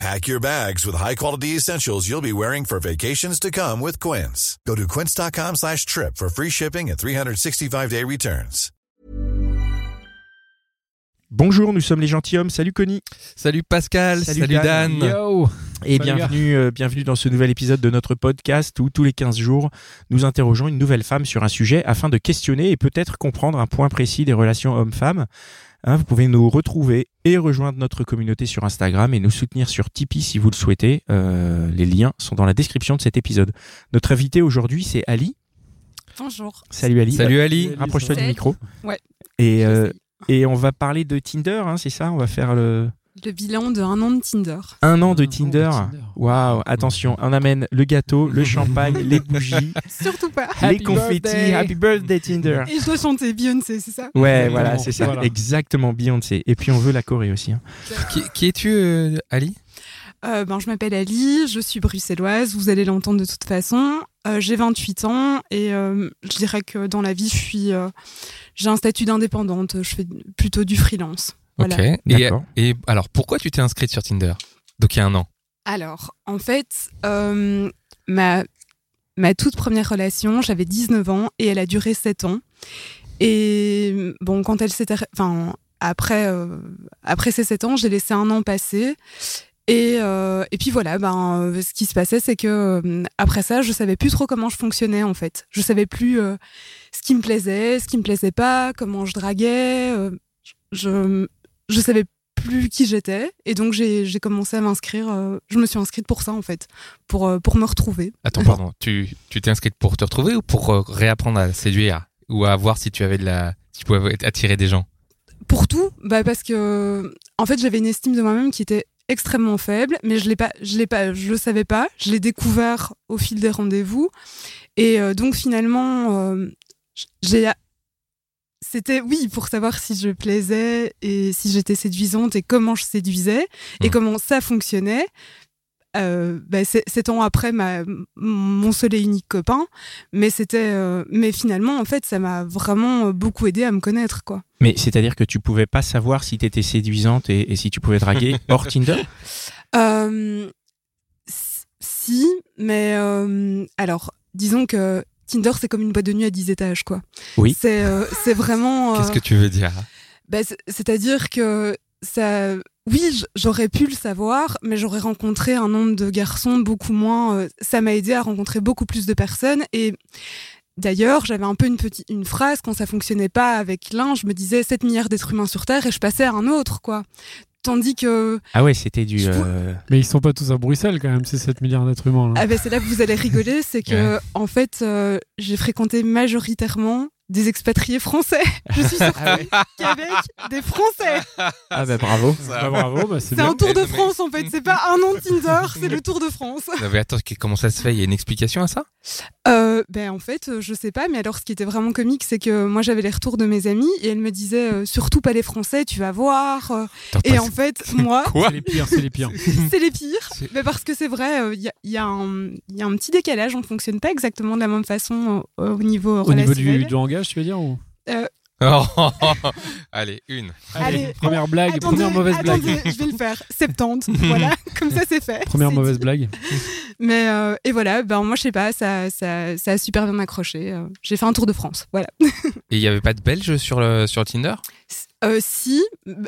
Pack your bags with high-quality essentials you'll be wearing for vacations to come with Quince. Go to quince.com slash trip for free shipping and 365-day returns. Bonjour, nous sommes les gentilshommes. Salut Connie. Salut Pascal, Salut salut, Dan. Dan. Yo Et Salut, bienvenue, euh, bienvenue dans ce nouvel épisode de notre podcast où tous les 15 jours, nous interrogeons une nouvelle femme sur un sujet afin de questionner et peut-être comprendre un point précis des relations hommes-femmes. Hein, vous pouvez nous retrouver et rejoindre notre communauté sur Instagram et nous soutenir sur Tipeee si vous le souhaitez. Euh, les liens sont dans la description de cet épisode. Notre invité aujourd'hui, c'est Ali. Bonjour. Salut Ali. Salut Ali. Rapproche-toi du micro. Ouais. Et, euh, et on va parler de Tinder, hein, c'est ça? On va faire le Le bilan de un an de Tinder. un an de Un Tinder. Tinder. Waouh, attention, on amène le gâteau, le champagne, les bougies, Surtout pas. les Happy confettis. birthday. Happy birthday Tinder. Et je dois chanter Beyoncé, c'est ça? Ouais, Exactement, voilà, c'est ça, voilà. exactement Beyoncé. Et puis on veut la Corée aussi. hein. Qui, qui es-tu, euh, Ali? Euh, ben, Je m'appelle Ali, je suis bruxelloise, vous allez l'entendre de toute façon. Euh, j'ai 28 ans et euh, je dirais que dans la vie, je suis, euh, j'ai un statut d'indépendante, je fais plutôt du freelance. Voilà. Ok. Et, alors, pourquoi tu t'es inscrite sur Tinder? Donc il y a un an. Alors, en fait, euh, ma, ma toute première relation, j'avais 19 ans et elle a duré 7 ans. Et bon, quand elle s'était. Enfin, après, euh, après ces 7 ans, j'ai laissé un an passer. Et, euh, et puis voilà, ben, euh, ce qui se passait, c'est que euh, après ça, je savais plus trop comment je fonctionnais en fait. Je savais plus euh, ce qui me plaisait, ce qui me plaisait pas, comment je draguais. euh, je, je savais plus qui j'étais. Et donc, j'ai commencé à m'inscrire. euh, je me suis inscrite pour ça, en fait, pour, euh, pour me retrouver. Attends, pardon. tu tu t'es inscrite pour te retrouver ou pour euh, réapprendre à séduire ou à voir si tu avais de la, si tu pouvais attirer des gens? Pour tout, bah parce que, en fait, j'avais une estime de moi-même qui était extrêmement faible, mais je l'ai pas, je l'ai pas, je le savais pas. Je l'ai découvert au fil des rendez-vous. Et euh, donc, finalement, euh, j'ai. C'était, oui, pour savoir si je plaisais et si j'étais séduisante et comment je séduisais et Mhm. comment ça fonctionnait. Euh, bah, c'est- sept ans après ma, mon seul et unique copain, mais c'était, euh, mais finalement en fait ça m'a vraiment beaucoup aidé à me connaître quoi. Mais c'est-à-dire que tu pouvais pas savoir si tu étais séduisante et, et si tu pouvais draguer hors Tinder? Euh, si, mais euh, alors disons que Tinder c'est comme une boîte de nuit à 10 étages quoi. Oui. C'est euh, c'est vraiment. euh, Qu'est-ce que tu veux dire? bah, c'est- c'est-à-dire que ça. Oui, j'aurais pu le savoir, mais j'aurais rencontré un nombre de garçons beaucoup moins. euh, ça m'a aidé à rencontrer beaucoup plus de personnes. Et d'ailleurs, j'avais un peu une petite une phrase quand ça fonctionnait pas avec l'un, je me disais 7 milliards d'êtres humains sur Terre et je passais à un autre, quoi. Tandis que Ah ouais, c'était du. Euh, Mais ils sont pas tous à Bruxelles quand même, ces 7 milliards d'êtres humains. Là. ah ben, c'est là que vous allez rigoler, c'est que en fait, euh, j'ai fréquenté majoritairement des expatriés français. Je suis sortie qu'avec des Français. Ah bah bravo. Bah, bravo, bah, c'est un tour de France en fait, c'est pas un an de Tinder, c'est le tour de France. Non, mais attends, comment ça se fait? Il y a une explication à ça? Euh, ben en fait, euh, je sais pas, mais alors ce qui était vraiment comique, c'est que moi j'avais les retours de mes amis et elles me disaient euh, surtout pas les Français, tu vas voir. euh. Attends, Et en fait, moi, Quoi? C'est les pires, c'est les pires. c'est les pires. Mais parce que c'est vrai, il y, a, y y a un petit décalage, on ne fonctionne pas exactement de la même façon euh, au niveau Au niveau du, du langage, tu veux dire ou... Oh, Allez, une. Allez, première blague, Attendez, première mauvaise blague. je vais le faire. 70, voilà, comme ça c'est fait. Première mauvaise dit. blague. Mais euh, et voilà, ben moi je sais pas, ça, ça, ça a super bien accroché. euh, J'ai fait un tour de France, voilà. Et il y avait pas de Belges sur le sur Tinder? Euh, si,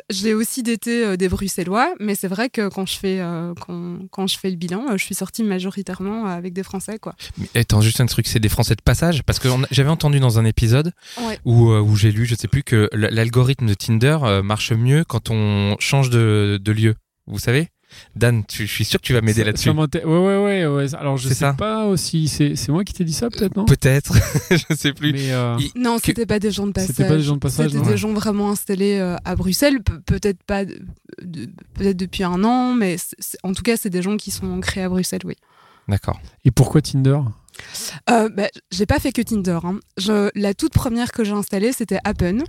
j'ai aussi daté euh, des Bruxellois, mais c'est vrai que quand je fais, euh, quand, quand je fais le bilan, euh, je suis sortie majoritairement avec des Français, quoi. Mais attends, juste un truc, c'est des Français de passage? Parce que j'avais entendu dans un épisode Ouais. où, où j'ai lu, je sais plus, que l'algorithme de Tinder marche mieux quand on change de, de lieu. Vous savez? Dan, tu- je suis sûr que tu vas m'aider là-dessus. ouais, ouais, ouais, ouais. Alors, je sais ça. pas aussi. C'est moi qui t'ai dit ça, peut-être, non? Peut-être, je sais plus. Mais euh, Il- Non, Que- c'était pas des gens de passage. C'était pas des gens de passage, C'était des Ouais. gens vraiment installés euh, à Bruxelles, pe- peut-être pas, de- peut-être depuis un an, mais en tout cas, c'est des gens qui sont ancrés à Bruxelles, oui. D'accord. Et pourquoi Tinder? Euh, bah, j'ai pas fait que Tinder. hein. Je, la toute première que j'ai installée, c'était Happen.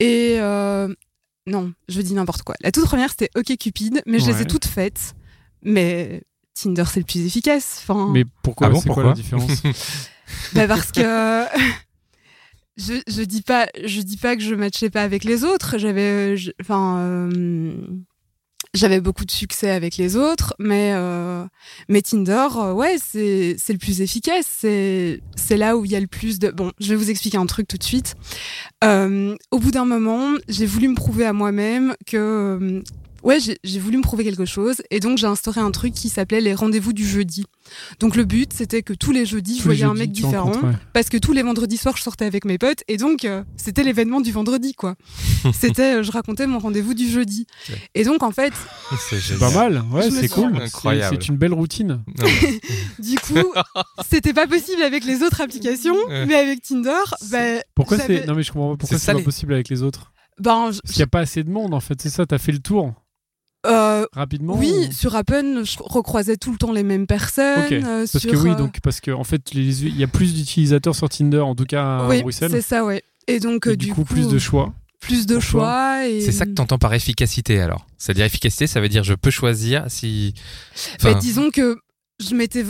Et euh, non, je dis n'importe quoi. La toute première, c'était OkCupid, mais je les ai toutes faites. Mais Tinder, c'est le plus efficace. Enfin, Mais pourquoi? Ah bon, C'est quoi pourquoi? la différence? Bah, parce que je, je dis pas, je dis pas que je matchais pas avec les autres. J'avais, je- enfin, euh, j'avais beaucoup de succès avec les autres, mais euh, mais Tinder, euh, ouais, c'est le plus efficace. C'est là où il y a le plus de. Bon, je vais vous expliquer un truc tout de suite. Euh, au bout d'un moment, j'ai voulu me prouver à moi-même que ouais, j'ai voulu me prouver quelque chose, et donc j'ai instauré un truc qui s'appelait les rendez-vous du jeudi. Donc le but, c'était que tous les jeudis, je Tous voyais un mec différent ouais. parce que tous les vendredis soirs je sortais avec mes potes et donc euh, c'était l'événement du vendredi quoi. c'était euh, je racontais mon rendez-vous du jeudi. Ouais. Et donc en fait, C'est pas mal, ouais, c'est cool. C'est- Incroyable. C'est une belle routine. Non, du coup, c'était pas possible avec les autres applications, Ouais. mais avec Tinder, ben Pourquoi c'est Non mais je comprends pas pourquoi C'est pas possible avec les autres? ben je- Parce qu'il n'y a pas assez de monde en fait, c'est ça, t'as fait le tour euh, rapidement. oui, ou- sur Appen, je recroisais tout le temps les mêmes personnes. Euh, Parce sur, que oui, euh, donc parce que en fait, il y a plus d'utilisateurs sur Tinder, en tout cas à oui, Bruxelles. c'est ça, ouais. Et donc Et euh, du, coup, plus de choix. plus de choix et C'est ça que t'entends par efficacité alors. C'est-à-dire efficacité, ça veut dire je peux choisir si. Bah, disons que je m'étais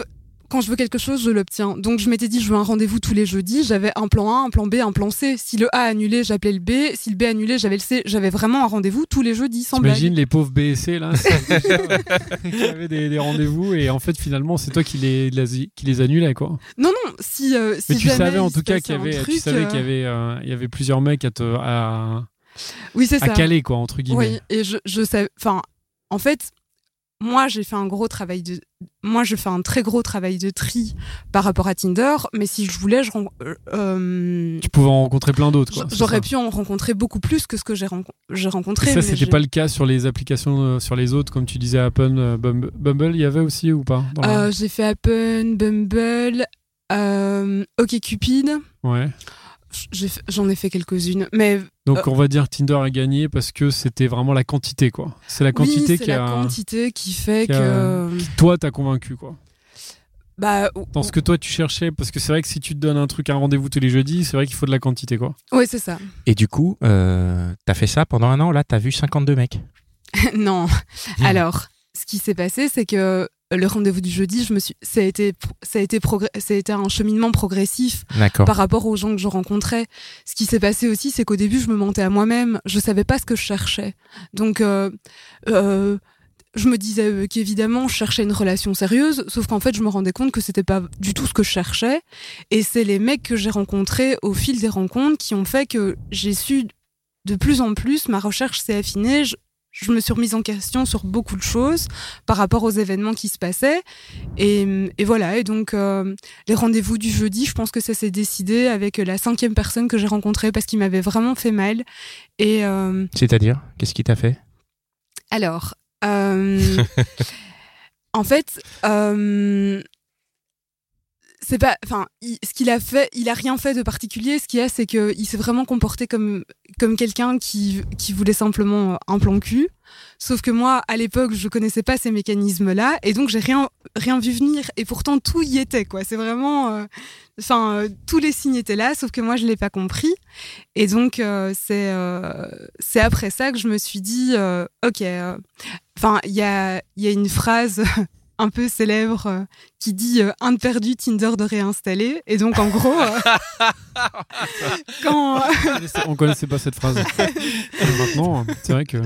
quand je veux quelque chose, je l'obtiens. Donc je m'étais dit je veux un rendez-vous tous les jeudis, j'avais un plan A, un plan B, un plan C. Si le A annulé, j'appelais le B, si le B annulé, j'avais le C. J'avais vraiment un rendez-vous tous les jeudis sans. T'imagines les pauvres B et C là, qui avaient des, des rendez-vous et en fait finalement c'est toi qui les, qui les annulais quoi. Non non, si euh, si Mais tu savais en tout cas passait qu'il y avait, tu savais euh, qu'il y avait, euh, il y avait plusieurs mecs à te, à, Oui, c'est à ça. caler quoi entre guillemets. Oui, et je je sais enfin en fait moi, j'ai fait un gros travail de. Moi, je fais un très gros travail de tri par rapport à Tinder, mais si je voulais, je euh, Tu pouvais en rencontrer plein d'autres J'aurais pu en rencontrer beaucoup plus que ce que j'ai renco- j'ai Et rencontré. ça c'était pas le cas sur les applications, euh, sur les autres comme tu disais Apple, euh, Bumble, Bumble, il y avait aussi ou pas la- j'ai fait Appen, Bumble, euh, OkCupid. Ouais. J'en ai fait quelques-unes, mais Donc Euh, on va dire Tinder a gagné parce que c'était vraiment la quantité quoi. C'est la quantité oui, c'est qui la a, quantité qui fait qui a- que toi t'as convaincu quoi. bah Dans ce que toi tu cherchais, parce que c'est vrai que si tu te donnes un truc, un rendez-vous tous les jeudis, c'est vrai qu'il faut de la quantité quoi. ouais c'est ça. Et du coup, euh, t'as fait ça pendant un an, là, t'as vu 52 mecs. non. Alors, ce qui s'est passé, c'est que le rendez-vous du jeudi, je me suis, ça a été, ça a été ça a été un cheminement progressif par rapport aux gens que je rencontrais. Ce qui s'est passé aussi, c'est qu'au début, je me mentais à moi-même. Je savais pas ce que je cherchais. Donc, euh, euh, je me disais euh, qu'évidemment, je cherchais une relation sérieuse, sauf qu'en fait, je me rendais compte que c'était pas du tout ce que je cherchais. Et c'est les mecs que j'ai rencontrés au fil des rencontres qui ont fait que j'ai su de plus en plus, ma recherche s'est affinée. Je, je me suis remise en question sur beaucoup de choses par rapport aux événements qui se passaient. Et, et voilà, et donc euh, les rendez-vous du jeudi, je pense que ça s'est décidé avec la cinquième personne que j'ai rencontrée parce qu'il m'avait vraiment fait mal. Et euh, C'est-à-dire, qu'est-ce qui t'a fait? Alors, euh, en fait, c'est pas, enfin, ce qu'il a fait, il a rien fait de particulier. Ce qu'il a, c'est que il s'est vraiment comporté comme comme quelqu'un qui qui voulait simplement euh, un plan cul. Sauf que moi, à l'époque, je connaissais pas ces mécanismes-là, et donc j'ai rien rien vu venir. Et pourtant, tout y était, quoi. C'est vraiment, euh, enfin, euh, tous les signes étaient là, sauf que moi, je l'ai pas compris. Et donc, c'est c'est après ça que je me suis dit, ok. Enfin, il y a, il y a une phrase un peu célèbre euh, qui dit euh, un de perdu, Tinder de réinstaller. Et donc, en gros, euh, quand, On connaissait- On connaissait pas cette phrase. Maintenant, c'est vrai que.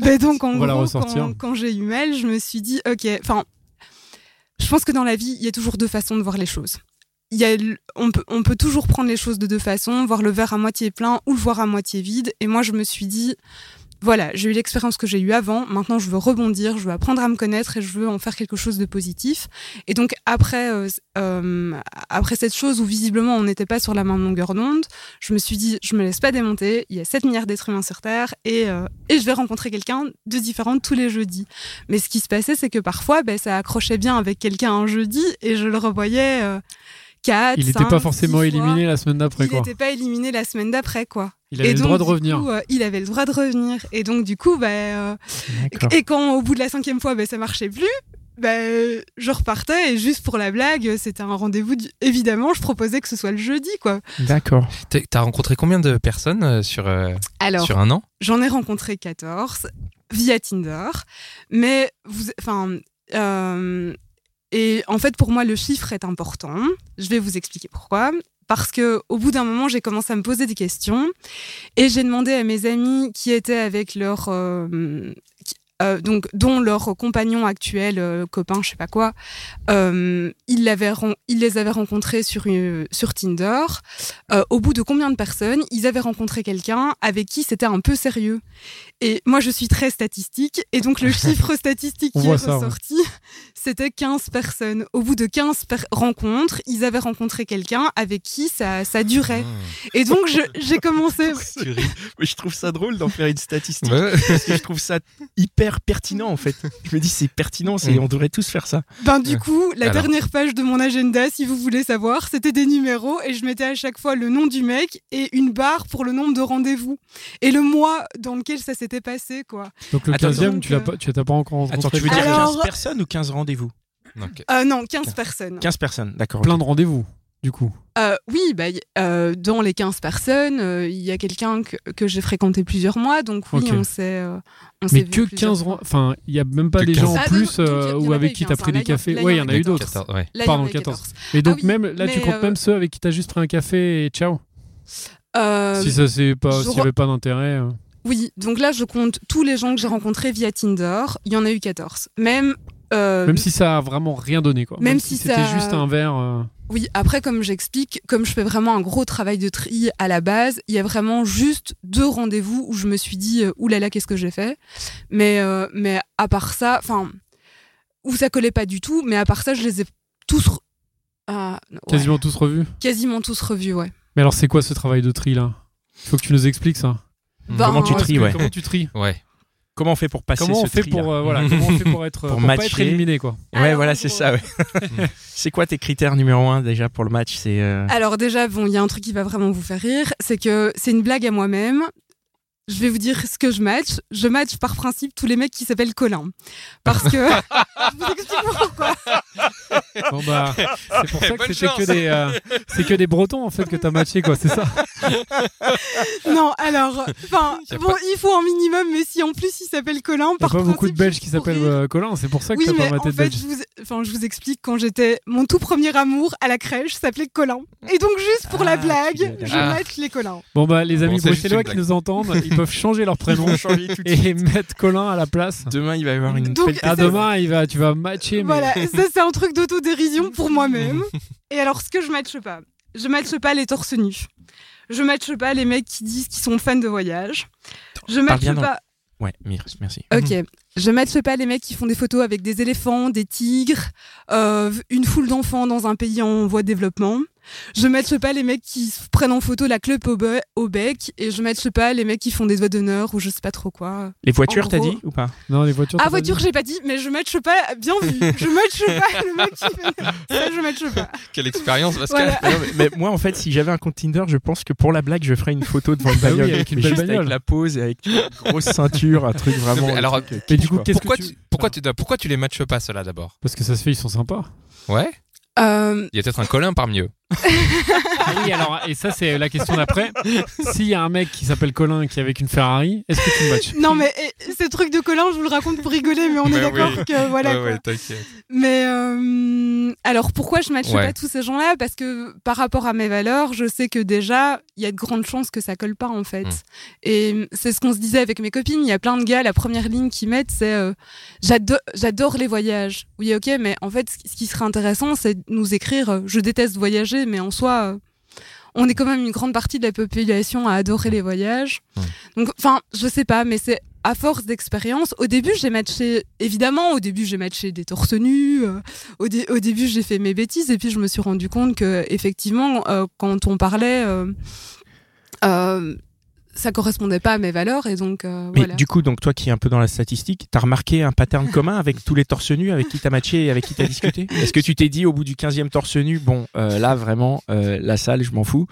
Ben donc en On va la gros, ressortir. quand, quand j'ai eu mal, je me suis dit, ok, enfin, je pense que dans la vie, il y a toujours deux façons de voir les choses. Il y a, on, peut, on peut toujours prendre les choses de deux façons, voir le verre à moitié plein ou le voir à moitié vide. Et moi, je me suis dit, voilà, j'ai eu l'expérience que j'ai eue avant, maintenant je veux rebondir, je veux apprendre à me connaître et je veux en faire quelque chose de positif. Et donc après, euh, euh, après cette chose où visiblement on n'était pas sur la même longueur d'onde, je me suis dit, je me laisse pas démonter, il y a 7 milliards d'êtres humains sur Terre et, euh, et je vais rencontrer quelqu'un de différent tous les jeudis. Mais ce qui se passait, c'est que parfois, ben, ça accrochait bien avec quelqu'un un jeudi et je le revoyais euh, 4, Il n'était pas forcément éliminé la semaine d'après Il quoi. n'était pas éliminé la semaine d'après, quoi. Il avait et le donc, droit de revenir. coup, euh, il avait le droit de revenir. Et donc, du coup, bah, euh, et quand au bout de la cinquième fois, bah, ça marchait plus, bah, je repartais et juste pour la blague, c'était un rendez-vous. du- Évidemment, je proposais que ce soit le jeudi, quoi. D'accord. T'as rencontré combien de personnes euh, sur, euh, Alors, sur un an? j'en ai rencontré 14 via Tinder, mais vous, enfin, euh, et en fait, pour moi, le chiffre est important. Je vais vous expliquer pourquoi. Parce que au bout d'un moment, j'ai commencé à me poser des questions et j'ai demandé à mes amis qui étaient avec leur euh, euh, donc dont leur compagnon actuel, euh, copain, je sais pas quoi, euh, ren- ils les avaient rencontrés sur, une- sur Tinder. Euh, au bout de combien de personnes ils avaient rencontré quelqu'un avec qui c'était un peu sérieux. Et moi, je suis très statistique, et donc le chiffre statistique qui est ça, ouais. C'était 15 personnes. Au bout de 15 per- rencontres, ils avaient rencontré quelqu'un avec qui ça, ça durait. Et donc, j'ai commencé... Mais je trouve ça drôle d'en faire une statistique. Ouais. Parce que je trouve ça hyper pertinent en fait. Je me dis c'est pertinent, c'est Mm. on devrait tous faire ça. Ben, du coup, la Alors. dernière page de mon agenda, si vous voulez savoir, c'était des numéros, et je mettais à chaque fois le nom du mec et une barre pour le nombre de rendez-vous. Et le mois dans lequel ça s'était passé, quoi. Donc le Attends, 15e, donc, tu l'as euh, pas, tu pas encore rencontré. Attends, tu veux dire Alors- 15 personnes ou 15 rendez-vous Ok. Euh, non, 15 personnes. 15 personnes, d'accord. plein de rendez-vous, du coup. Euh, oui, bah, euh, dans les 15 personnes, euh, il y a quelqu'un que, que j'ai fréquenté plusieurs mois, donc oui, Ok. on s'est euh, Mais que plusieurs 15 fois. ren- Enfin, il y a même pas Que des 15. gens en Ah, plus donc, ou avec qui t'as 15, pris des cafés. là, il y Ouais, il y en a eu 14. d'autres. 14, ouais. Là, il y en Pardon, a 14. 14. Et donc Ah oui, même là, tu comptes même ceux avec qui t'as juste pris un café et ciao. Euh, si ça c'est pas, s'il y avait pas d'intérêt. euh. Oui, donc là, je compte tous les gens que j'ai rencontrés via Tinder. Il y en a eu 14. Même. Euh, Même si ça a vraiment rien donné quoi. même si c'était ça- juste un verre. euh, Oui, après, comme j'explique, comme je fais vraiment un gros travail de tri à la base, il y a vraiment juste deux rendez-vous où je me suis dit, euh, oulala, qu'est-ce que j'ai fait mais, euh, mais à part ça, enfin, où ça collait pas du tout, mais à part ça, je les ai tous. re- ah, ouais, Quasiment tous revus. quasiment tous revus, ouais. Mais alors c'est quoi ce travail de tri là? Faut que tu nous expliques ça. Ben, Comment tu tries, ouais. Comment tu tries Ouais. Comment on fait pour passer Comment on ce fait tri, pour euh, voilà Comment on fait pour être Pour pour, pas être éliminé quoi Ouais, Alors, voilà, c'est ça. Ouais. c'est quoi tes critères numéro un déjà pour le match? C'est euh, Alors déjà, bon, il y a un truc qui va vraiment vous faire rire, c'est que c'est une blague à moi-même. Je vais vous dire ce que je match. Je match par principe tous les mecs qui s'appellent Colin. Parce que... je vous explique pourquoi. Bon bah c'est pour ça que c'était que des euh, c'est que des Bretons en fait que t'as matché quoi, c'est ça? Non, alors, enfin, bon, il faut un minimum, mais si en plus il s'appelle Colin, Y a par pas beaucoup de Belges qui s'appellent euh, Colin, c'est pour ça que Oui, t'as pas en fait, je vous, enfin, je vous explique, quand j'étais mon tout premier amour à la crèche s'appelait Colin. Et donc, juste pour Ah, la tu blague, je Ah. match les Colins. Bon bah les amis Bon, bruxellois qui nous entendent, ils peuvent changer leur prénom et mettre Colin à la place. Demain, il va y avoir une Donc, belle Ah demain il va, tu vas matcher mais Voilà, ça c'est un truc d'autodérision pour moi-même. Et alors, ce que je matche pas, je matche pas les torse nus. Je matche pas les mecs qui disent qu'ils sont fans de voyage. Je matche pas. Ouais, merci. Ok. Je matche pas les mecs qui font des photos avec des éléphants, des tigres, euh, une foule d'enfants dans un pays en voie de développement. Je matche pas les mecs qui prennent en photo la clope au, be- au bec. Et je matche pas les mecs qui font des doigts d'honneur ou je sais pas trop quoi. Les voitures, t'as dit ou pas? Non les voitures. Ah, voiture, j'ai pas dit, mais je matche pas, bien vu. Je matche pas le mec qui fait. Ça, je matche pas. Quelle expérience, Pascal. Voilà. Non, mais, mais moi, en fait, si j'avais un compte Tinder, je pense que pour la blague, je ferais une photo devant une Bah oui, bagnole. avec une belle juste bagnole. avec la pose et avec une grosse ceinture, un truc vraiment. Mais le alors, truc, euh, Mais du coup quoi. qu'est-ce Pourquoi que tu... tu, pourquoi, tu, pourquoi tu les matches pas, ceux-là, d'abord? Parce que ça se fait, ils sont sympas. Ouais? Euh, Il y a peut-être un Colin parmi eux. Ah oui, alors, et ça, c'est la question d'après. S'il y a un mec qui s'appelle Colin qui est avec une Ferrari, est-ce que tu le matches? Non, mais eh, ce truc de Colin, je vous le raconte pour rigoler, mais on est Mais d'accord oui. que voilà. ouais, quoi. ouais, t'inquiète. Mais euh, alors pourquoi je matche Ouais. pas tous ces gens-là? Parce que par rapport à mes valeurs, je sais que déjà il y a de grandes chances que ça colle pas en fait. Mm. Et c'est ce qu'on se disait avec mes copines. Il y a plein de gars, la première ligne qu'ils mettent, c'est euh, j'adore, j'adore les voyages. Oui, ok, mais en fait, ce qui serait intéressant, c'est de nous écrire euh, je déteste voyager, mais en soi. euh, on est quand même une grande partie de la population à adorer les voyages. Donc, enfin, je sais pas, mais c'est à force d'expérience. Au début, j'ai matché, évidemment, au début, j'ai matché des torse nus. euh, au, dé- au début, j'ai fait mes bêtises et puis je me suis rendu compte que, effectivement, euh, quand on parlait, euh, ça correspondait pas à mes valeurs et donc euh, Mais voilà. du coup, donc toi qui es un peu dans la statistique, t'as remarqué un pattern commun avec tous les torse nus avec qui t'as matché et avec qui t'as discuté? Est-ce que tu t'es dit au bout du 15e torse nu, bon, euh, là vraiment, euh, la salle, je m'en fous?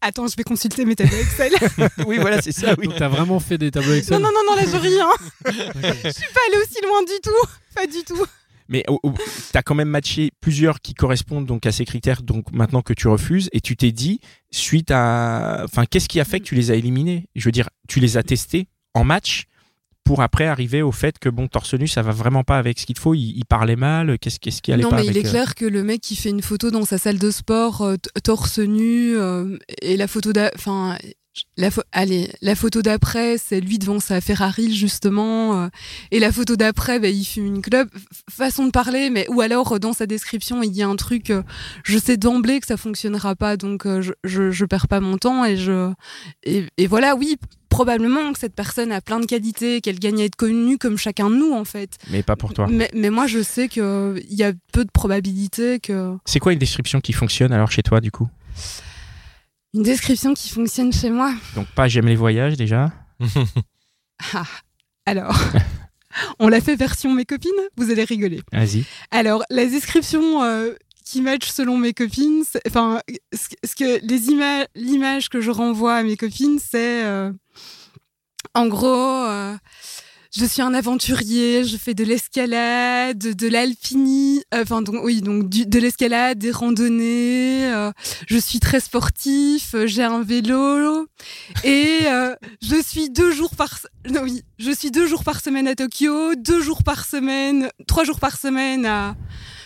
Attends, je vais consulter mes tableaux Excel. Oui, voilà, c'est ça, oui. T'as vraiment fait des tableaux non, Excel? non, non, non, là, je ris. Hein. Je suis pas allée aussi loin du tout. Pas du tout. Mais tu as quand même matché plusieurs qui correspondent donc à ces critères, donc maintenant que tu refuses, et tu t'es dit, suite à. Enfin, qu'est-ce qui a fait que tu les as éliminés? Je veux dire, tu les as testés en match pour après arriver au fait que bon torse nu ça va vraiment pas avec ce qu'il faut il, parlait mal qu'est-ce qu'est-ce qui allait non, pas mais il est euh, clair que le mec qui fait une photo dans sa salle de sport euh, torse nu euh, et la photo enfin la, allez, la photo d'après, c'est lui devant sa Ferrari, justement. Euh, et la photo d'après, bah, il fume une club. Façon de parler, mais ou alors dans sa description, il y a un truc, euh, je sais d'emblée que ça fonctionnera pas, donc euh, je, je, je, perds pas mon temps. Et, je, et, et, voilà, oui, probablement que cette personne a plein de qualités, qu'elle gagne à être connue comme chacun de nous, en fait. Mais pas pour toi. Mais, mais moi, je sais qu'il y a peu de probabilités que. C'est quoi une description qui fonctionne alors chez toi, du coup? Une description qui fonctionne chez moi. Donc pas j'aime les voyages déjà. ah, alors, on l'a fait version mes copines, vous allez rigoler. Vas-y. Alors, la description euh, qui match selon mes copines, enfin, ce, que les images, l'image que je renvoie à mes copines, c'est euh, en gros. Euh, je suis un aventurier, je fais de l'escalade, de l'alpinie, euh, enfin donc oui donc de l'escalade, des randonnées. Euh, je suis très sportif, euh, j'ai un vélo et je suis deux jours par non, oui je suis deux jours par semaine à Tokyo, deux jours par semaine, trois jours par semaine à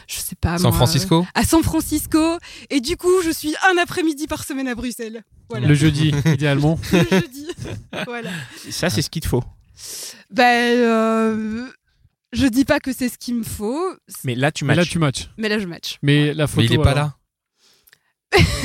je sais pas San Francisco à San Francisco et du coup je suis un après-midi par semaine à Bruxelles. Voilà. Le jeudi idéalement. Le jeudi. voilà. Ça c'est ce qu'il te faut. Ben, euh, je dis pas que c'est ce qu'il me faut. Mais là, tu matches. Mais là, tu matches. Mais là, je match. Mais la photo. Mais il est pas là.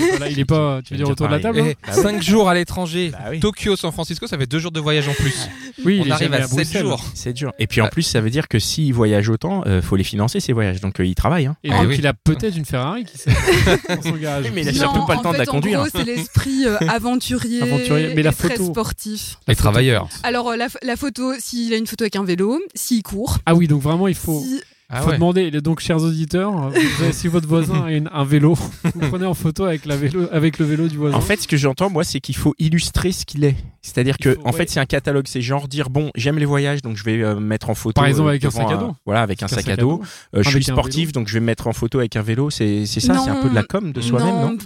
Voilà, il est pas, tu veux dire, autour de la table 5 hein jours à l'étranger, bah Tokyo, San Francisco, ça fait 2 jours de voyage en plus. Oui, on il arrive à, 7 jours. C'est dur. Et puis en plus, ça veut dire que s'il voyage autant, il euh, faut les financer ces voyages. Donc euh, il travaille. Hein. Et ah, donc il a peut-être une Ferrari qui sait, dans son garage. mais il a surtout pas le temps de la conduire. En gros, c'est l'esprit euh, aventurier, aventurier, mais la photo, très sportif. Les travailleurs. Alors la, la photo, s'il a une photo avec un vélo, s'il court. Ah oui, donc vraiment il faut. Ah faut demander, donc chers auditeurs, si votre voisin a un vélo, vous prenez en photo avec, la vélo, avec le vélo du voisin. En fait, ce que j'entends, moi, c'est qu'il faut illustrer ce qu'il est. C'est-à-dire que, en fait, c'est un catalogue. C'est genre dire, bon, j'aime les voyages, donc je vais euh, mettre en photo. Par exemple, avec un sac à dos. voilà, avec un, sac, à dos. Euh, je suis sportif, donc je vais me mettre en photo avec un vélo. C'est ça, c'est un peu de la com de soi-même, non,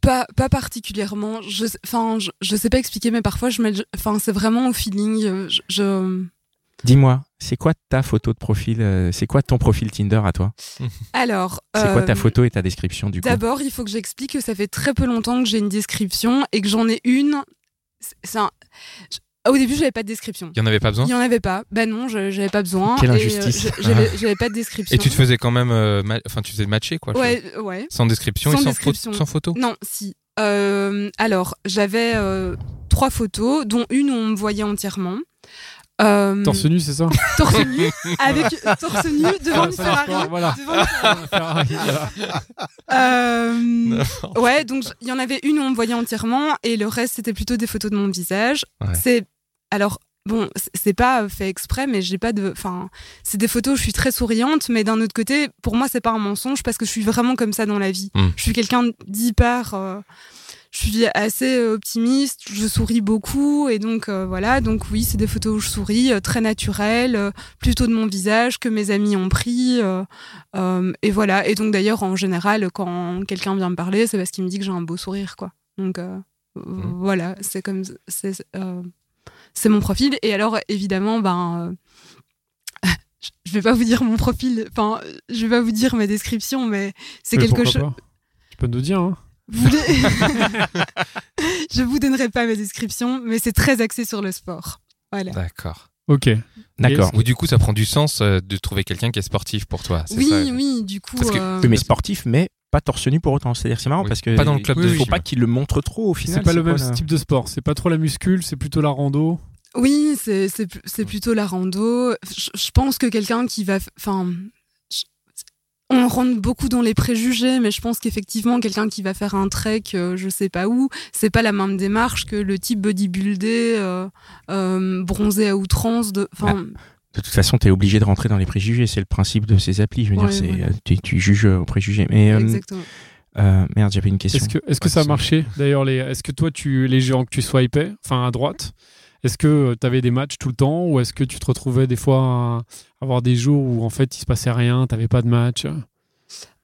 pas, pas particulièrement. Je, enfin, je, je, sais pas expliquer, mais parfois, je mets, enfin, c'est vraiment au feeling. je... Dis-moi, c'est quoi ta photo de profil euh, C'est quoi ton profil Tinder à toi Alors, c'est quoi ta euh, photo et ta description du coup D'abord, il faut que j'explique que ça fait très peu longtemps que j'ai une description et que j'en ai une. Au début, j'avais pas de description. Il y en avait pas besoin Il y en avait pas. Ben non, j'avais pas besoin. Quelle euh, injustice. j'avais pas de description. Et tu te faisais quand même, enfin, tu faisais matcher quoi. Ouais, ouais. Sans description sans et description. sans, photo. Non, si. alors, j'avais trois photos, dont une où on me voyait entièrement. Euh, torse nu, c'est ça Torse nu, avec torse nu devant une Ferrari. Voilà. euh, ouais, donc il y en avait une où on me voyait entièrement et le reste c'était plutôt des photos de mon visage. C'est alors bon, c'est pas fait exprès, mais j'ai pas de, enfin, c'est des photos où je suis très souriante, mais d'un autre côté, pour moi c'est pas un mensonge parce que je suis vraiment comme ça dans la vie. Hmm. Je suis quelqu'un d'hyper euh, je suis assez euh, optimiste, je souris beaucoup et donc euh, voilà, donc oui, c'est des photos où je souris, euh, très naturelles, plutôt de mon visage que mes amis ont pris et voilà. Et donc d'ailleurs en général, quand quelqu'un vient me parler, c'est parce qu'il me dit que j'ai un beau sourire, quoi. Donc mmh. voilà, c'est comme c'est c'est mon profil. Et alors évidemment, ben je vais pas vous dire mon profil, enfin, je vais pas vous dire ma description, mais c'est quelque chose. Tu peux nous dire, hein je vous donnerai pas ma description, mais c'est très axé sur le sport. Voilà. D'accord. Ok. D'accord. Ou du coup, ça prend du sens euh, de trouver quelqu'un qui est sportif pour toi. Oui, oui, du coup. Euh, mais sportif, mais pas torse nu pour autant. C'est-à-dire, c'est marrant parce que. Pas dans le club de Il faut pas qu'il le montre trop au final. C'est pas le même type de sport. C'est pas trop la muscule, c'est plutôt la rando. Oui, c'est plutôt la rando. Je, je pense que quelqu'un qui va. Enfin, on rentre beaucoup dans les préjugés, mais je pense qu'effectivement, quelqu'un qui va faire un trek, euh, je sais pas où, c'est pas la même démarche que le type bodybuildé, euh, euh, bronzé à outrance. De, bah, de toute façon, tu es obligé de rentrer dans les préjugés. C'est le principe de ces applis. Je veux dire, c'est, tu, juges aux préjugés. Mais, Exactement. merde, j'avais une question. Est-ce que, est-ce que ça a marché D'ailleurs, les, est-ce que toi, tu, les gens que tu swipais, enfin à droite, Est-ce que tu avais des matchs tout le temps ou est-ce que tu te retrouvais des fois à avoir des jours où en fait il se passait rien, t'avais pas de match?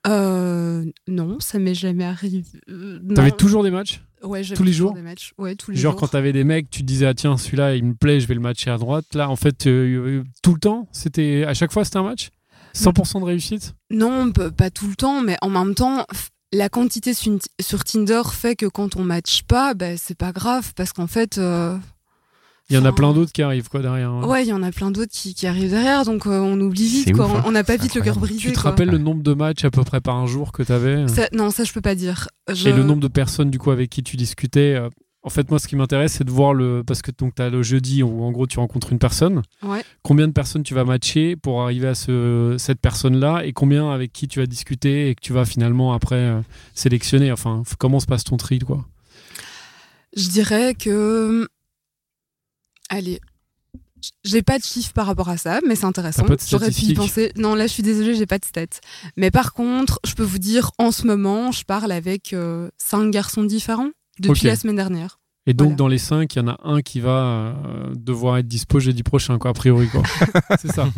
Euh, Non, ça m'est jamais arrivé. Euh, t'avais toujours des matchs? Ouais, tous les jours? Des matchs. Ouais, tous les Genre quand t'avais des mecs, tu te disais ah tiens celui-là il me plaît, je vais le matcher à droite. Là en fait euh, tout le temps, c'était à chaque fois c'était un match? 100% de réussite? Non, pas tout le temps, mais en même temps, la quantité sur Tinder fait que quand on matche pas, bah, c'est pas grave parce qu'en fait. Euh, il y en a plein d'autres qui arrivent quoi derrière. Hein. Ouais, il y en a plein d'autres qui, arrivent derrière, donc euh, on oublie vite quoi. Hein. On n'a pas vite le cœur brisé. Tu te rappelles le nombre de matchs à peu près par un jour que tu avais Non, ça je peux pas dire. Et le nombre de personnes du coup avec qui tu discutais euh, en fait, moi, ce qui m'intéresse, c'est de voir le. Parce que tu as le jeudi où, en gros, tu rencontres une personne. Combien de personnes tu vas matcher pour arriver à ce, cette personne-là et combien avec qui tu vas discuter et que tu vas finalement après euh, sélectionner? Enfin, comment se passe ton tri, quoi? Je dirais que. Allez. J'ai pas de chiffres par rapport à ça, mais c'est intéressant. J'aurais pu y penser. Non, là, je suis désolée, j'ai pas de stats. Mais par contre, je peux vous dire, en ce moment, je parle avec euh, cinq garçons différents depuis la semaine dernière. Et donc, dans les cinq, il y en a un qui va euh, devoir être dispo jeudi prochain, quoi, a priori. Quoi. c'est ça.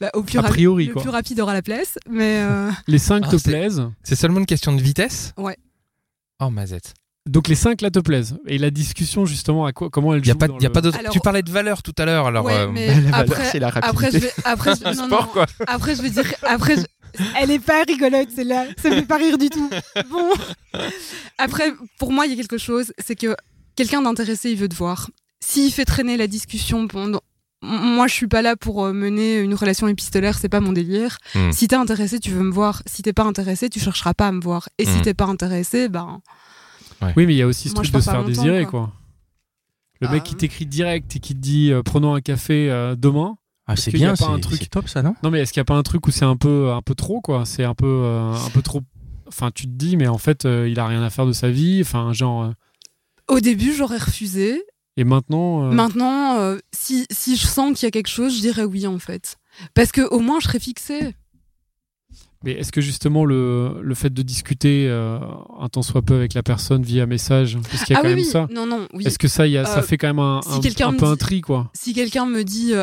Bah, au plus a priori, le plus rapide aura la place. Mais euh, Les cinq ah, te plaisent C'est seulement une question de vitesse? Ouais. Oh, mazette. Donc les cinq là te plaisent. Et la discussion justement, à quoi, comment elle joue y a pas, y a pas Tu parlais de valeur tout à l'heure. Alors, ouais, euh, mais la valeur, c'est la rapidité. Après, je vais, après, je, non, non, quoi. après, je vais dire, après, elle est pas rigolote, c'est là. Ça me fait pas rire du tout. Bon. Après, pour moi, il y a quelque chose, c'est que quelqu'un d'intéressé, il veut te voir. S'il fait traîner la discussion pendant. Moi, je suis pas là pour euh, mener une relation épistolaire, c'est pas mon délire. Hmm. Si t'es intéressé, tu veux me voir. Si t'es pas intéressé, tu chercheras pas à me voir. Et si si hmm. t'es pas intéressé, ben. Oui, mais il y a aussi ce truc de se faire désirer, quoi. Le mec qui ah. t'écrit direct et qui te dit euh, prenons un café euh, demain. Ah, c'est bien, c'est un truc top ça, non? Non, mais est-ce qu'il n'y a pas un truc où c'est un peu, un peu trop, quoi? C'est un peu, euh, un peu trop. Enfin, tu te dis, mais en fait, euh, il a rien à faire de sa vie. Enfin, genre. Euh. Au début, j'aurais refusé. Et maintenant. Maintenant, si, si je sens qu'il y a quelque chose, je dirais oui, en fait. Parce que au moins, je serais fixée. Mais est-ce que justement le, le, fait de discuter un temps soit peu avec la personne via message, est-ce qu'il y a ah quand même ça Non, non, oui. Est-ce que ça, y a, ça fait quand même un, un, peu un tri, quoi Si quelqu'un me dit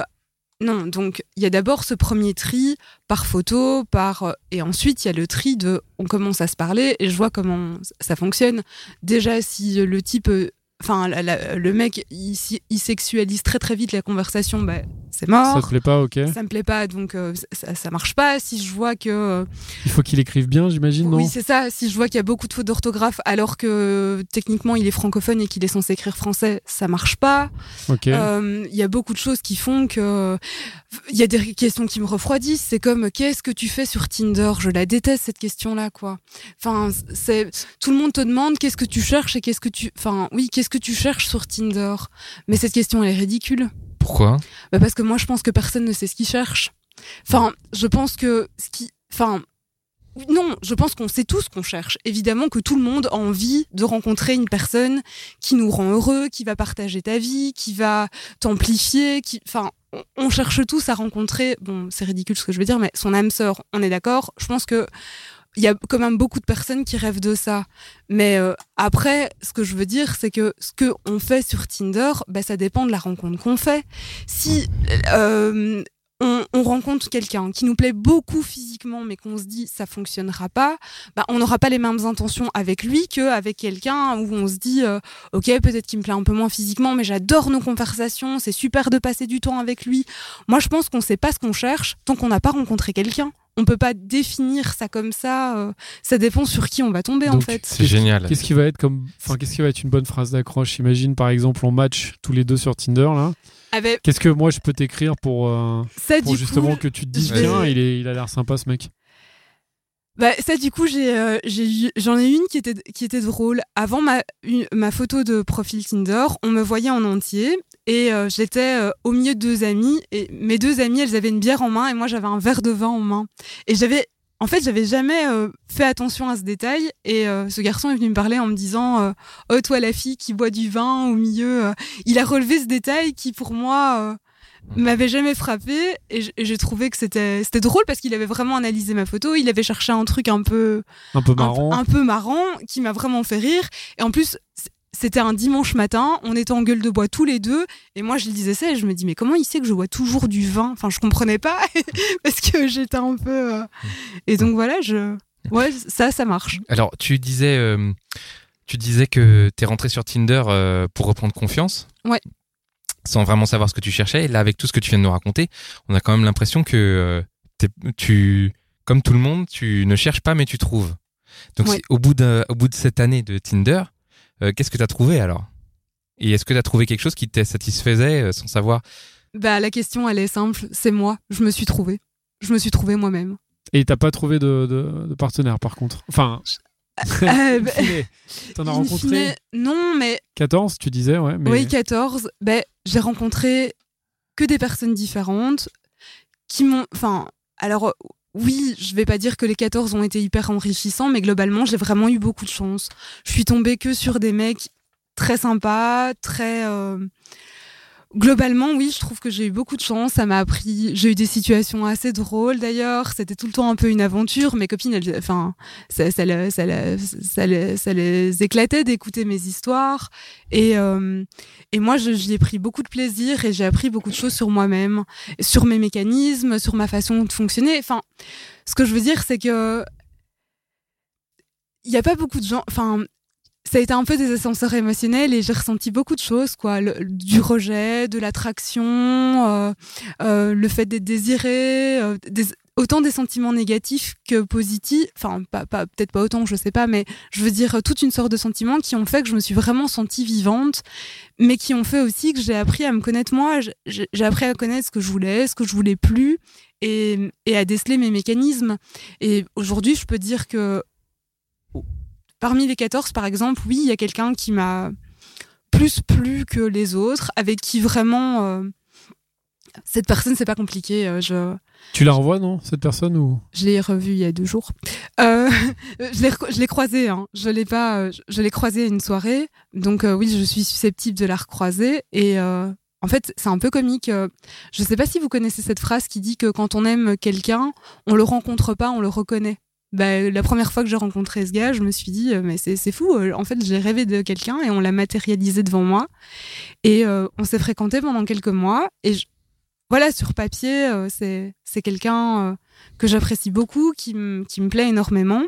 non, donc il y a d'abord ce premier tri par photo, par euh, et ensuite il y a le tri de on commence à se parler et je vois comment ça fonctionne. Déjà si le type euh, enfin le mec il, il, sexualise très très vite la conversation bah, c'est mort. Ça te plaît pas ok. Ça me plaît pas donc euh, ça, ça, marche pas. Si je vois que euh, il faut qu'il écrive bien j'imagine non? Oui c'est ça. Si je vois qu'il y a beaucoup de fautes d'orthographe alors que techniquement il est francophone et qu'il est censé écrire français ça marche pas. Ok. Euh, il y a beaucoup de choses qui font que il y a des questions qui me refroidissent. C'est comme qu'est-ce que tu fais sur Tinder? Je la déteste cette question là quoi. Enfin c'est tout le monde te demande qu'est-ce que tu cherches et qu'est-ce que tu enfin oui qu'est-ce que tu cherches sur Tinder? Mais cette question, elle est ridicule. Pourquoi? Bah Parce que moi, je pense que personne ne sait ce qu'il cherche. Enfin, je pense que ce qui. Enfin. Non, je pense qu'on sait tous qu'on cherche. Évidemment que tout le monde a envie de rencontrer une personne qui nous rend heureux, qui va partager ta vie, qui va t'amplifier, qui, enfin, on cherche tous à rencontrer, bon, c'est ridicule ce que je veux dire, mais son âme sœur, on est d'accord. Je pense que il y a quand même beaucoup de personnes qui rêvent de ça. Mais euh, après, ce que je veux dire, c'est que ce que on fait sur Tinder, bah, ça dépend de la rencontre qu'on fait. Si euh, on, rencontre quelqu'un qui nous plaît beaucoup physiquement, mais qu'on se dit ça fonctionnera pas, bah, on n'aura pas les mêmes intentions avec lui qu'avec quelqu'un où on se dit euh, ok peut-être qu'il me plaît un peu moins physiquement, mais j'adore nos conversations, c'est super de passer du temps avec lui. Moi je pense qu'on sait pas ce qu'on cherche tant qu'on n'a pas rencontré quelqu'un on peut pas définir ça comme ça. Euh, ça dépend sur qui on va tomber en fait. C'est génial. Qu'est-ce qui va être comme, enfin, qu'est-ce qui va être une bonne phrase d'accroche? Imagine par exemple on match tous les deux sur Tinder là. Qu'est-ce que moi je peux t'écrire pour, euh, justement que tu te dises tiens il, est, il a l'air sympa ce mec? Bah, ça, du coup, j'ai, euh, j'en ai, une qui était, qui était drôle. Avant ma, ma photo de profil Tinder, on me voyait en entier et euh, j'étais euh, au milieu de deux amis. Et mes deux amies, elles avaient une bière en main et moi, j'avais un verre de vin en main. Et j'avais, en fait, j'avais jamais fait attention à ce détail. Et ce garçon est venu me parler en me disant Oh, toi, la fille qui boit du vin au milieu. il a relevé ce détail qui, pour moi, m'avait jamais frappé et j'ai trouvé que c'était c'était drôle parce qu'il avait vraiment analysé ma photo il avait cherché un truc un peu un peu marrant un, peu marrant qui m'a vraiment fait rire et en plus c'était un dimanche matin, on était en gueule de bois tous les deux, et moi je lui disais ça, et je me dis mais comment il sait que je bois toujours du vin? Enfin, je comprenais pas parce que j'étais un peu. Euh, et donc voilà, je. Ouais, ça, ça marche. Alors, tu disais, euh, tu disais que tu es rentré sur Tinder euh, pour reprendre confiance. Ouais. Sans vraiment savoir ce que tu cherchais. Et là, avec tout ce que tu viens de nous raconter, on a quand même l'impression que tu, comme tout le monde, tu ne cherches pas, mais tu trouves. Donc, au, bout de, au bout de cette année de Tinder, euh, qu'est-ce que tu as trouvé alors? Et est-ce que tu as trouvé quelque chose qui te satisfaisait euh, sans savoir? Bah la question elle est simple, c'est moi, je me suis trouvé. Je me suis trouvé moi-même. Et t'as pas trouvé de, de, partenaire par contre? Enfin. Euh, bah, T'en as rencontré Non, mais. 14, tu disais, ouais. Oui, 14. Ben, j'ai rencontré que des personnes différentes qui m'ont. Enfin, alors, oui, je vais pas dire que les 14 ont été hyper enrichissants, mais globalement, j'ai vraiment eu beaucoup de chance. Je suis tombée que sur des mecs très sympas, très. Euh, globalement, oui, je trouve que j'ai eu beaucoup de chance. Ça m'a appris. J'ai eu des situations assez drôles d'ailleurs. C'était tout le temps un peu une aventure. Mes copines, elles, enfin, ça, ça, ça, ça, les éclatait d'écouter mes histoires. Et, euh, et moi, j'y ai pris beaucoup de plaisir et j'ai appris beaucoup de choses sur moi-même, sur mes mécanismes, sur ma façon de fonctionner. Enfin, ce que je veux dire, c'est que il n'y a pas beaucoup de gens. Enfin, ça a été un peu des ascenseurs émotionnels et j'ai ressenti beaucoup de choses, quoi, du rejet, de l'attraction, euh, euh, le fait d'être désiré, euh, autant des sentiments négatifs que positifs. Enfin, peut-être pas autant, je sais pas, mais je veux dire toute une sorte de sentiments qui ont fait que je me suis vraiment sentie vivante, mais qui ont fait aussi que j'ai appris à me connaître moi. J'ai appris à connaître ce que je voulais, ce que je voulais plus, et à déceler mes mécanismes. Et aujourd'hui, je peux dire que Parmi les 14, par exemple, oui, il y a quelqu'un qui m'a plus plu que les autres, avec qui vraiment euh, cette personne, c'est pas compliqué. Euh, je... Tu la revois, non, cette personne ou? Je l'ai revue il y a deux jours. Euh, je l'ai croisée, hein. je l'ai pas, je l'ai croisée à une soirée, donc oui, je suis susceptible de la recroiser et en fait, c'est un peu comique. Je sais pas si vous connaissez cette phrase qui dit que quand on aime quelqu'un, on le rencontre pas, on le reconnaît. Bah, la première fois que j'ai rencontré ce gars, je me suis dit, euh, mais c'est fou. Euh, en fait, j'ai rêvé de quelqu'un et on l'a matérialisé devant moi. Et euh, on s'est fréquenté pendant quelques mois. Et voilà, sur papier, c'est quelqu'un que j'apprécie beaucoup, qui, qui me plaît énormément.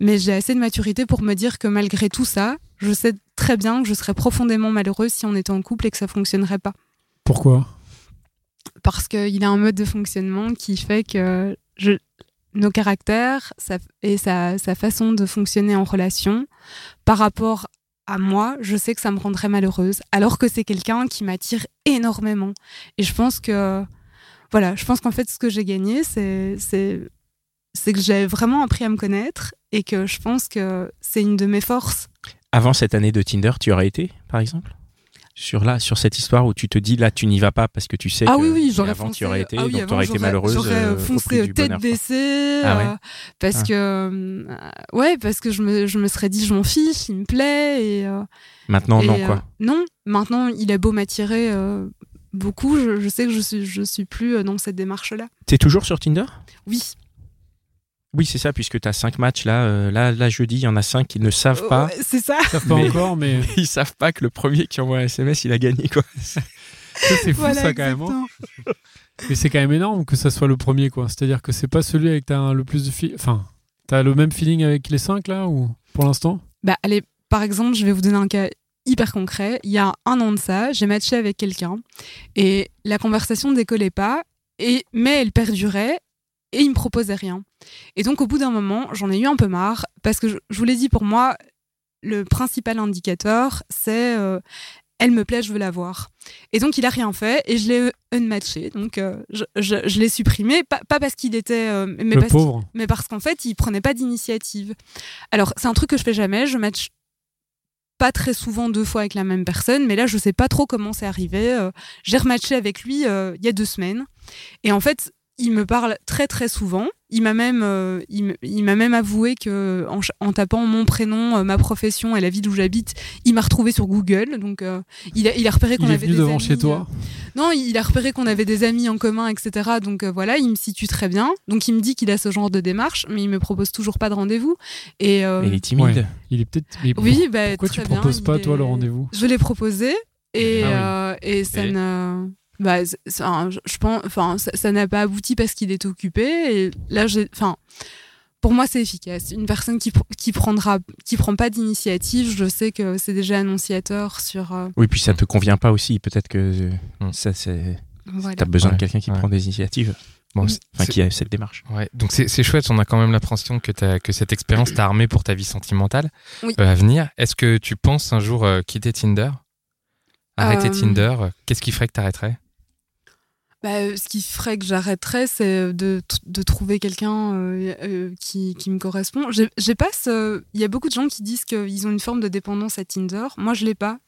Mais j'ai assez de maturité pour me dire que malgré tout ça, je sais très bien que je serais profondément malheureuse si on était en couple et que ça fonctionnerait pas. Pourquoi? Parce qu'il a un mode de fonctionnement qui fait que je, nos caractères et sa, façon de fonctionner en relation par rapport à moi, je sais que ça me rendrait malheureuse, alors que c'est quelqu'un qui m'attire énormément. Et je pense que, voilà, je pense qu'en fait, ce que j'ai gagné, c'est, c'est que j'ai vraiment appris à me connaître et que je pense que c'est une de mes forces. Avant cette année de Tinder, tu aurais été, par exemple? Sur là, sur cette histoire où tu te dis là, tu n'y vas pas parce que tu sais ah que oui, oui, j'aurais avant tu aurais été, ah donc tu aurais été malheureuse. J'aurais euh, foncé tête baissée, ah euh, parce ah. que euh, ouais, parce que je me, je me serais dit je m'en fiche, il me plaît et maintenant non quoi. non, maintenant il a beau m'attirer beaucoup, je, je, sais que je suis, je suis plus dans cette démarche là. T'es toujours sur Tinder? Oui. Oui, c'est ça, puisque tu as cinq matchs là, euh, là, là, jeudi, il y en a cinq qui ne savent pas. c'est ça. Ils savent pas encore, mais. ils savent pas que le premier qui envoie un SMS, il a gagné, quoi. c'est fou, ça, quand même. Hein. mais c'est quand même énorme que ça soit le premier, quoi. C'est-à-dire que c'est pas celui avec as le plus de. Fi... Enfin, as le même feeling avec les cinq, là, ou pour l'instant? Bah, allez, par exemple, je vais vous donner un cas hyper concret. Il y a un an de ça, j'ai matché avec quelqu'un et la conversation ne décollait pas, et, mais elle perdurait et il me proposait rien. Et donc au bout d'un moment, j'en ai eu un peu marre parce que je, vous l'ai dit pour moi, le principal indicateur, c'est euh, elle me plaît, je veux la voir. Et donc il a rien fait et je l'ai unmatché. Donc euh, je, je, l'ai supprimé, pas, pas parce qu'il était, euh, mais, parce mais, parce qu'en fait il prenait pas d'initiative. Alors c'est un truc que je fais jamais, je match pas très souvent deux fois avec la même personne, mais là je sais pas trop comment c'est arrivé. J'ai rematché avec lui il y a deux semaines et en fait il me parle très très souvent. Il m'a même, euh, il, m'a même avoué que en, tapant mon prénom, euh, ma profession et la ville où j'habite, il m'a retrouvé sur Google. Donc euh, il, a, il a repéré qu'on avait venu devant chez toi. non, il a repéré qu'on avait des amis en commun, etc. Donc voilà, il me situe très bien. Donc il me dit qu'il a ce genre de démarche, mais il me propose toujours pas de rendez-vous. Et il est timide. Il est peut-être. Oui, bah, pourquoi tu proposes pas toi le rendez-vous? Je l'ai proposé et, ah et ça ne bah, je pense, enfin, ça n'a pas abouti parce qu'il est occupé. Et là, j'ai, enfin, pour moi, c'est efficace. Une personne qui, qui prendra, qui prend pas d'initiative, je sais que c'est déjà annonciateur sur. Euh, oui, puis ça te convient pas aussi. Peut-être que hmm. ça, c'est. Voilà. T'as besoin de quelqu'un qui prend des initiatives. Bon, enfin, qui a cette démarche. Ouais, donc c'est chouette, on a quand même l'impression que, que cette expérience t'a armé pour ta vie sentimentale euh, à venir. Est-ce que tu penses un jour euh, quitter Tinder? Arrêter Tinder Qu'est-ce qui ferait que t'arrêterais? Bah, euh, ce qui ferait que j'arrêterais, c'est de, de, trouver quelqu'un euh, euh, qui, qui, me correspond. J'ai pas Il y a beaucoup de gens qui disent qu'ils ont une forme de dépendance à Tinder. Moi, je l'ai pas.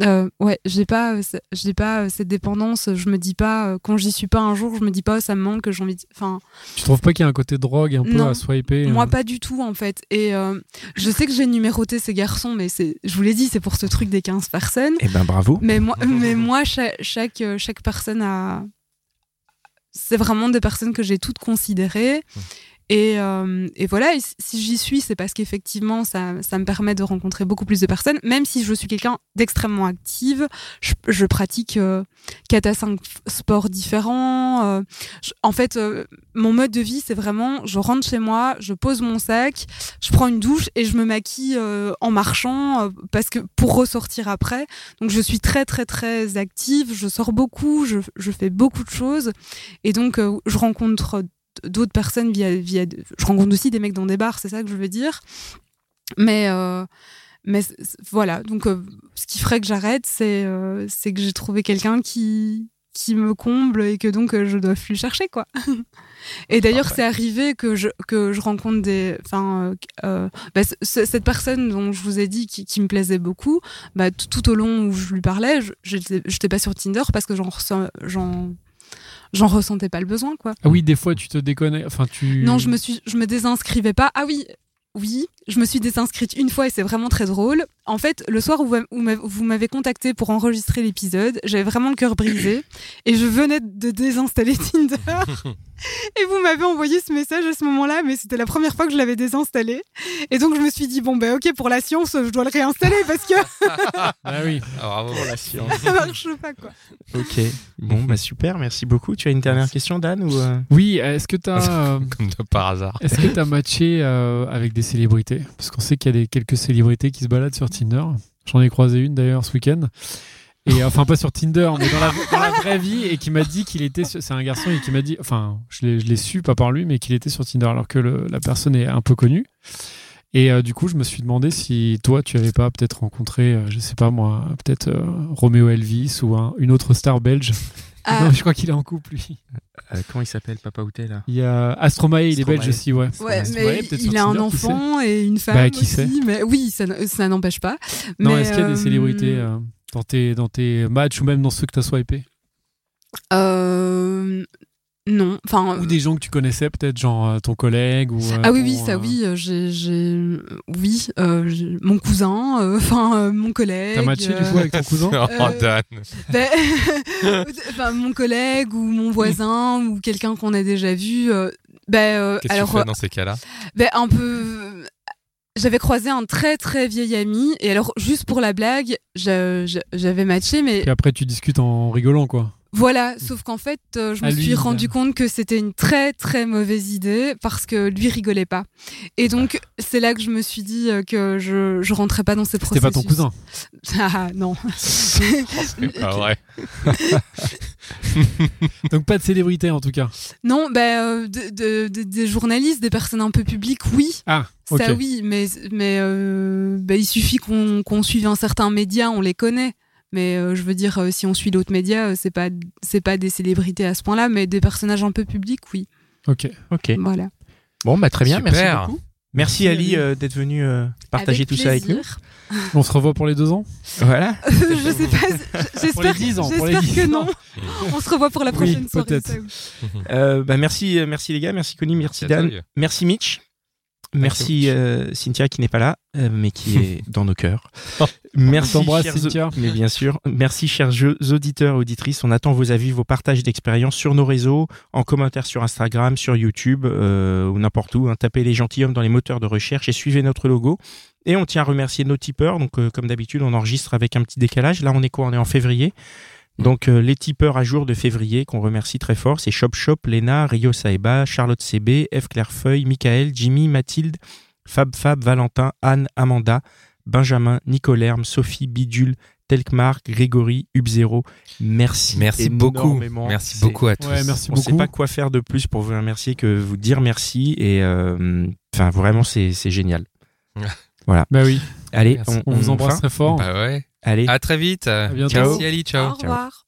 Euh, ouais, j'ai pas, j'ai pas cette dépendance. Je me dis pas quand j'y suis pas un jour, je me dis pas oh, ça me manque, j'ai envie. Enfin. Tu trouves pas qu'il y a un côté drogue un peu à swiper Moi, pas du tout en fait. Et je sais que j'ai numéroté ces garçons, mais c'est, je vous l'ai dit, c'est pour ce truc des 15 personnes. Et eh ben bravo. Mais moi, mais moi, chaque, chaque, chaque personne a c'est vraiment des personnes que j'ai toutes considérées. Mmh. Euh, et, voilà, si j'y suis, c'est parce qu'effectivement, ça, me permet de rencontrer beaucoup plus de personnes, même si je suis quelqu'un d'extrêmement active. Je, pratique 4 euh, à 5 sports différents. Euh, en fait, mon mode de vie, c'est vraiment, je rentre chez moi, je pose mon sac, je prends une douche et je me maquille en marchant parce que pour ressortir après. Donc, je suis très, très, très active. Je sors beaucoup, je, je fais beaucoup de choses. Et donc, je rencontre d'autres personnes via, via. Je rencontre aussi des mecs dans des bars, c'est ça que je veux dire. Mais, euh, mais voilà, donc euh, ce qui ferait que j'arrête, c'est euh, c'est que j'ai trouvé quelqu'un qui, qui me comble et que donc je dois plus chercher, quoi. et d'ailleurs, c'est arrivé que je, que je rencontre des. Enfin, bah, cette personne dont je vous ai dit qui, qui me plaisait beaucoup, bah, tout, au long où je lui parlais, je n'étais pas sur Tinder parce que j'en j'en ressentais pas le besoin, quoi. Ah oui, des fois, tu te déconnais. Enfin, tu. Non, je me suis, je me désinscrivais pas. Ah oui, oui, je me suis désinscrite une fois et c'est vraiment très drôle. En fait, le soir où vous m'avez contacté pour enregistrer l'épisode, j'avais vraiment le cœur brisé et je venais de désinstaller Tinder. et vous m'avez envoyé ce message à ce moment-là, mais c'était la première fois que je l'avais désinstallé. Et donc je me suis dit, bon, ben ok, pour la science, je dois le réinstaller parce que. ah oui, bravo pour la science. Ça marche pas, quoi. Ok, bon, bah super, merci beaucoup. Tu as une dernière question, Dan ou euh Oui, est-ce que tu as. Euh, Comme de par hasard. Est-ce que tu as matché euh, avec des célébrités? Parce qu'on sait qu'il y a des, quelques célébrités qui se baladent sur Tinder. J'en ai croisé une d'ailleurs ce week-end. Et enfin, pas sur Tinder, mais dans la, vraie vie, et qui m'a dit qu'il était. C'est un garçon et qui m'a dit. Enfin, je l'ai su, pas par lui, mais qu'il était sur Tinder, alors que la personne est un peu connue. Et euh, du coup, je me suis demandé si toi, tu avais pas peut-être rencontré, euh, je sais pas moi, peut-être euh, Roméo Elvis ou une autre star belge. Ah. Non, je crois qu'il est en couple, lui. comment il s'appelle, Papa Outé, là Il y a Astromae, il est belge aussi, ouais. Ouais, mais il a un enfant et une femme bah, qui aussi, sait mais oui, ça, ça n'empêche pas. Non, est-ce qu'il y a des célébrités dans, tes, dans tes matchs ou même dans ceux que tu as swipé euh, non, enfin. Ou des gens que tu connaissais peut-être, genre euh, ton collègue ou. Euh, ah oui, oui, ça, oui. Euh, j'ai, oui, mon cousin, enfin mon collègue. T'as matché du coup avec ton cousin Oh Dan. Ben, enfin mon collègue ou mon voisin ou quelqu'un qu'on a déjà vu. ben, Qu'est-ce que tu fais dans ces cas-là? Ben un peu. J'avais croisé un très très vieil ami et alors juste pour la blague, j'avais matché mais. Et après tu discutes en rigolant quoi. Voilà, sauf qu'en fait, euh, je me suis rendu compte que c'était une très très mauvaise idée parce que lui rigolait pas. Et donc, c'est là que je me suis dit euh, que je, je rentrais pas dans ces processus. C'était pas ton cousin Ah non. ah ouais. donc, pas de célébrité en tout cas Non, bah, de, des journalistes, des personnes un peu publiques, oui. Ah, Ça oui, mais, mais bah, il suffit qu'on suive un certain média, on les connaît. Mais euh, je veux dire, euh, si on suit d'autres médias, euh, c'est pas c'est pas des célébrités à ce point-là, mais des personnages un peu publics, oui. Ok, ok. Voilà. Bon, bah très bien, merci beaucoup. Merci Ali d'être venu partager tout ça avec nous. On se revoit pour les deux ans? Voilà. je sais pas. J'espère que non. On se revoit pour la prochaine oui, Peut-être. bah merci, merci les gars, merci Connie, merci, Dan, merci Mitch. Merci euh, Cynthia qui n'est pas là, euh, mais qui est dans nos cœurs. Merci Cynthia. Mais bien sûr. Merci chers auditeurs et auditrices. On attend vos avis, vos partages d'expérience sur nos réseaux, en commentaire sur Instagram, sur YouTube euh, ou n'importe où. Hein. Tapez les gentilshommes dans les moteurs de recherche et suivez notre logo. Et on tient à remercier nos tipeurs. Donc comme d'habitude, on enregistre avec un petit décalage. Là, on est quoi? On est en février. Donc euh, les tipeurs à jour de février qu'on remercie très fort, c'est Shop Shop, Léna, Rio Saeba, Charlotte CB, F Clairefeuille, Michael, Jimmy, Mathilde, Fab Fab, Valentin, Anne, Amanda, Benjamin, Nicolerme, Sophie, Bidule, Telkmar, Grégory, Ubzero. Merci. Merci beaucoup. Merci beaucoup à tous. on ne sait pas quoi faire de plus pour vous remercier que vous dire merci et euh, enfin vraiment c'est génial. voilà. Bah oui. Allez, on, vous embrasse très fort. Bah ouais. Allez. À très vite. À bientôt. Merci Ali, ciao. Au revoir.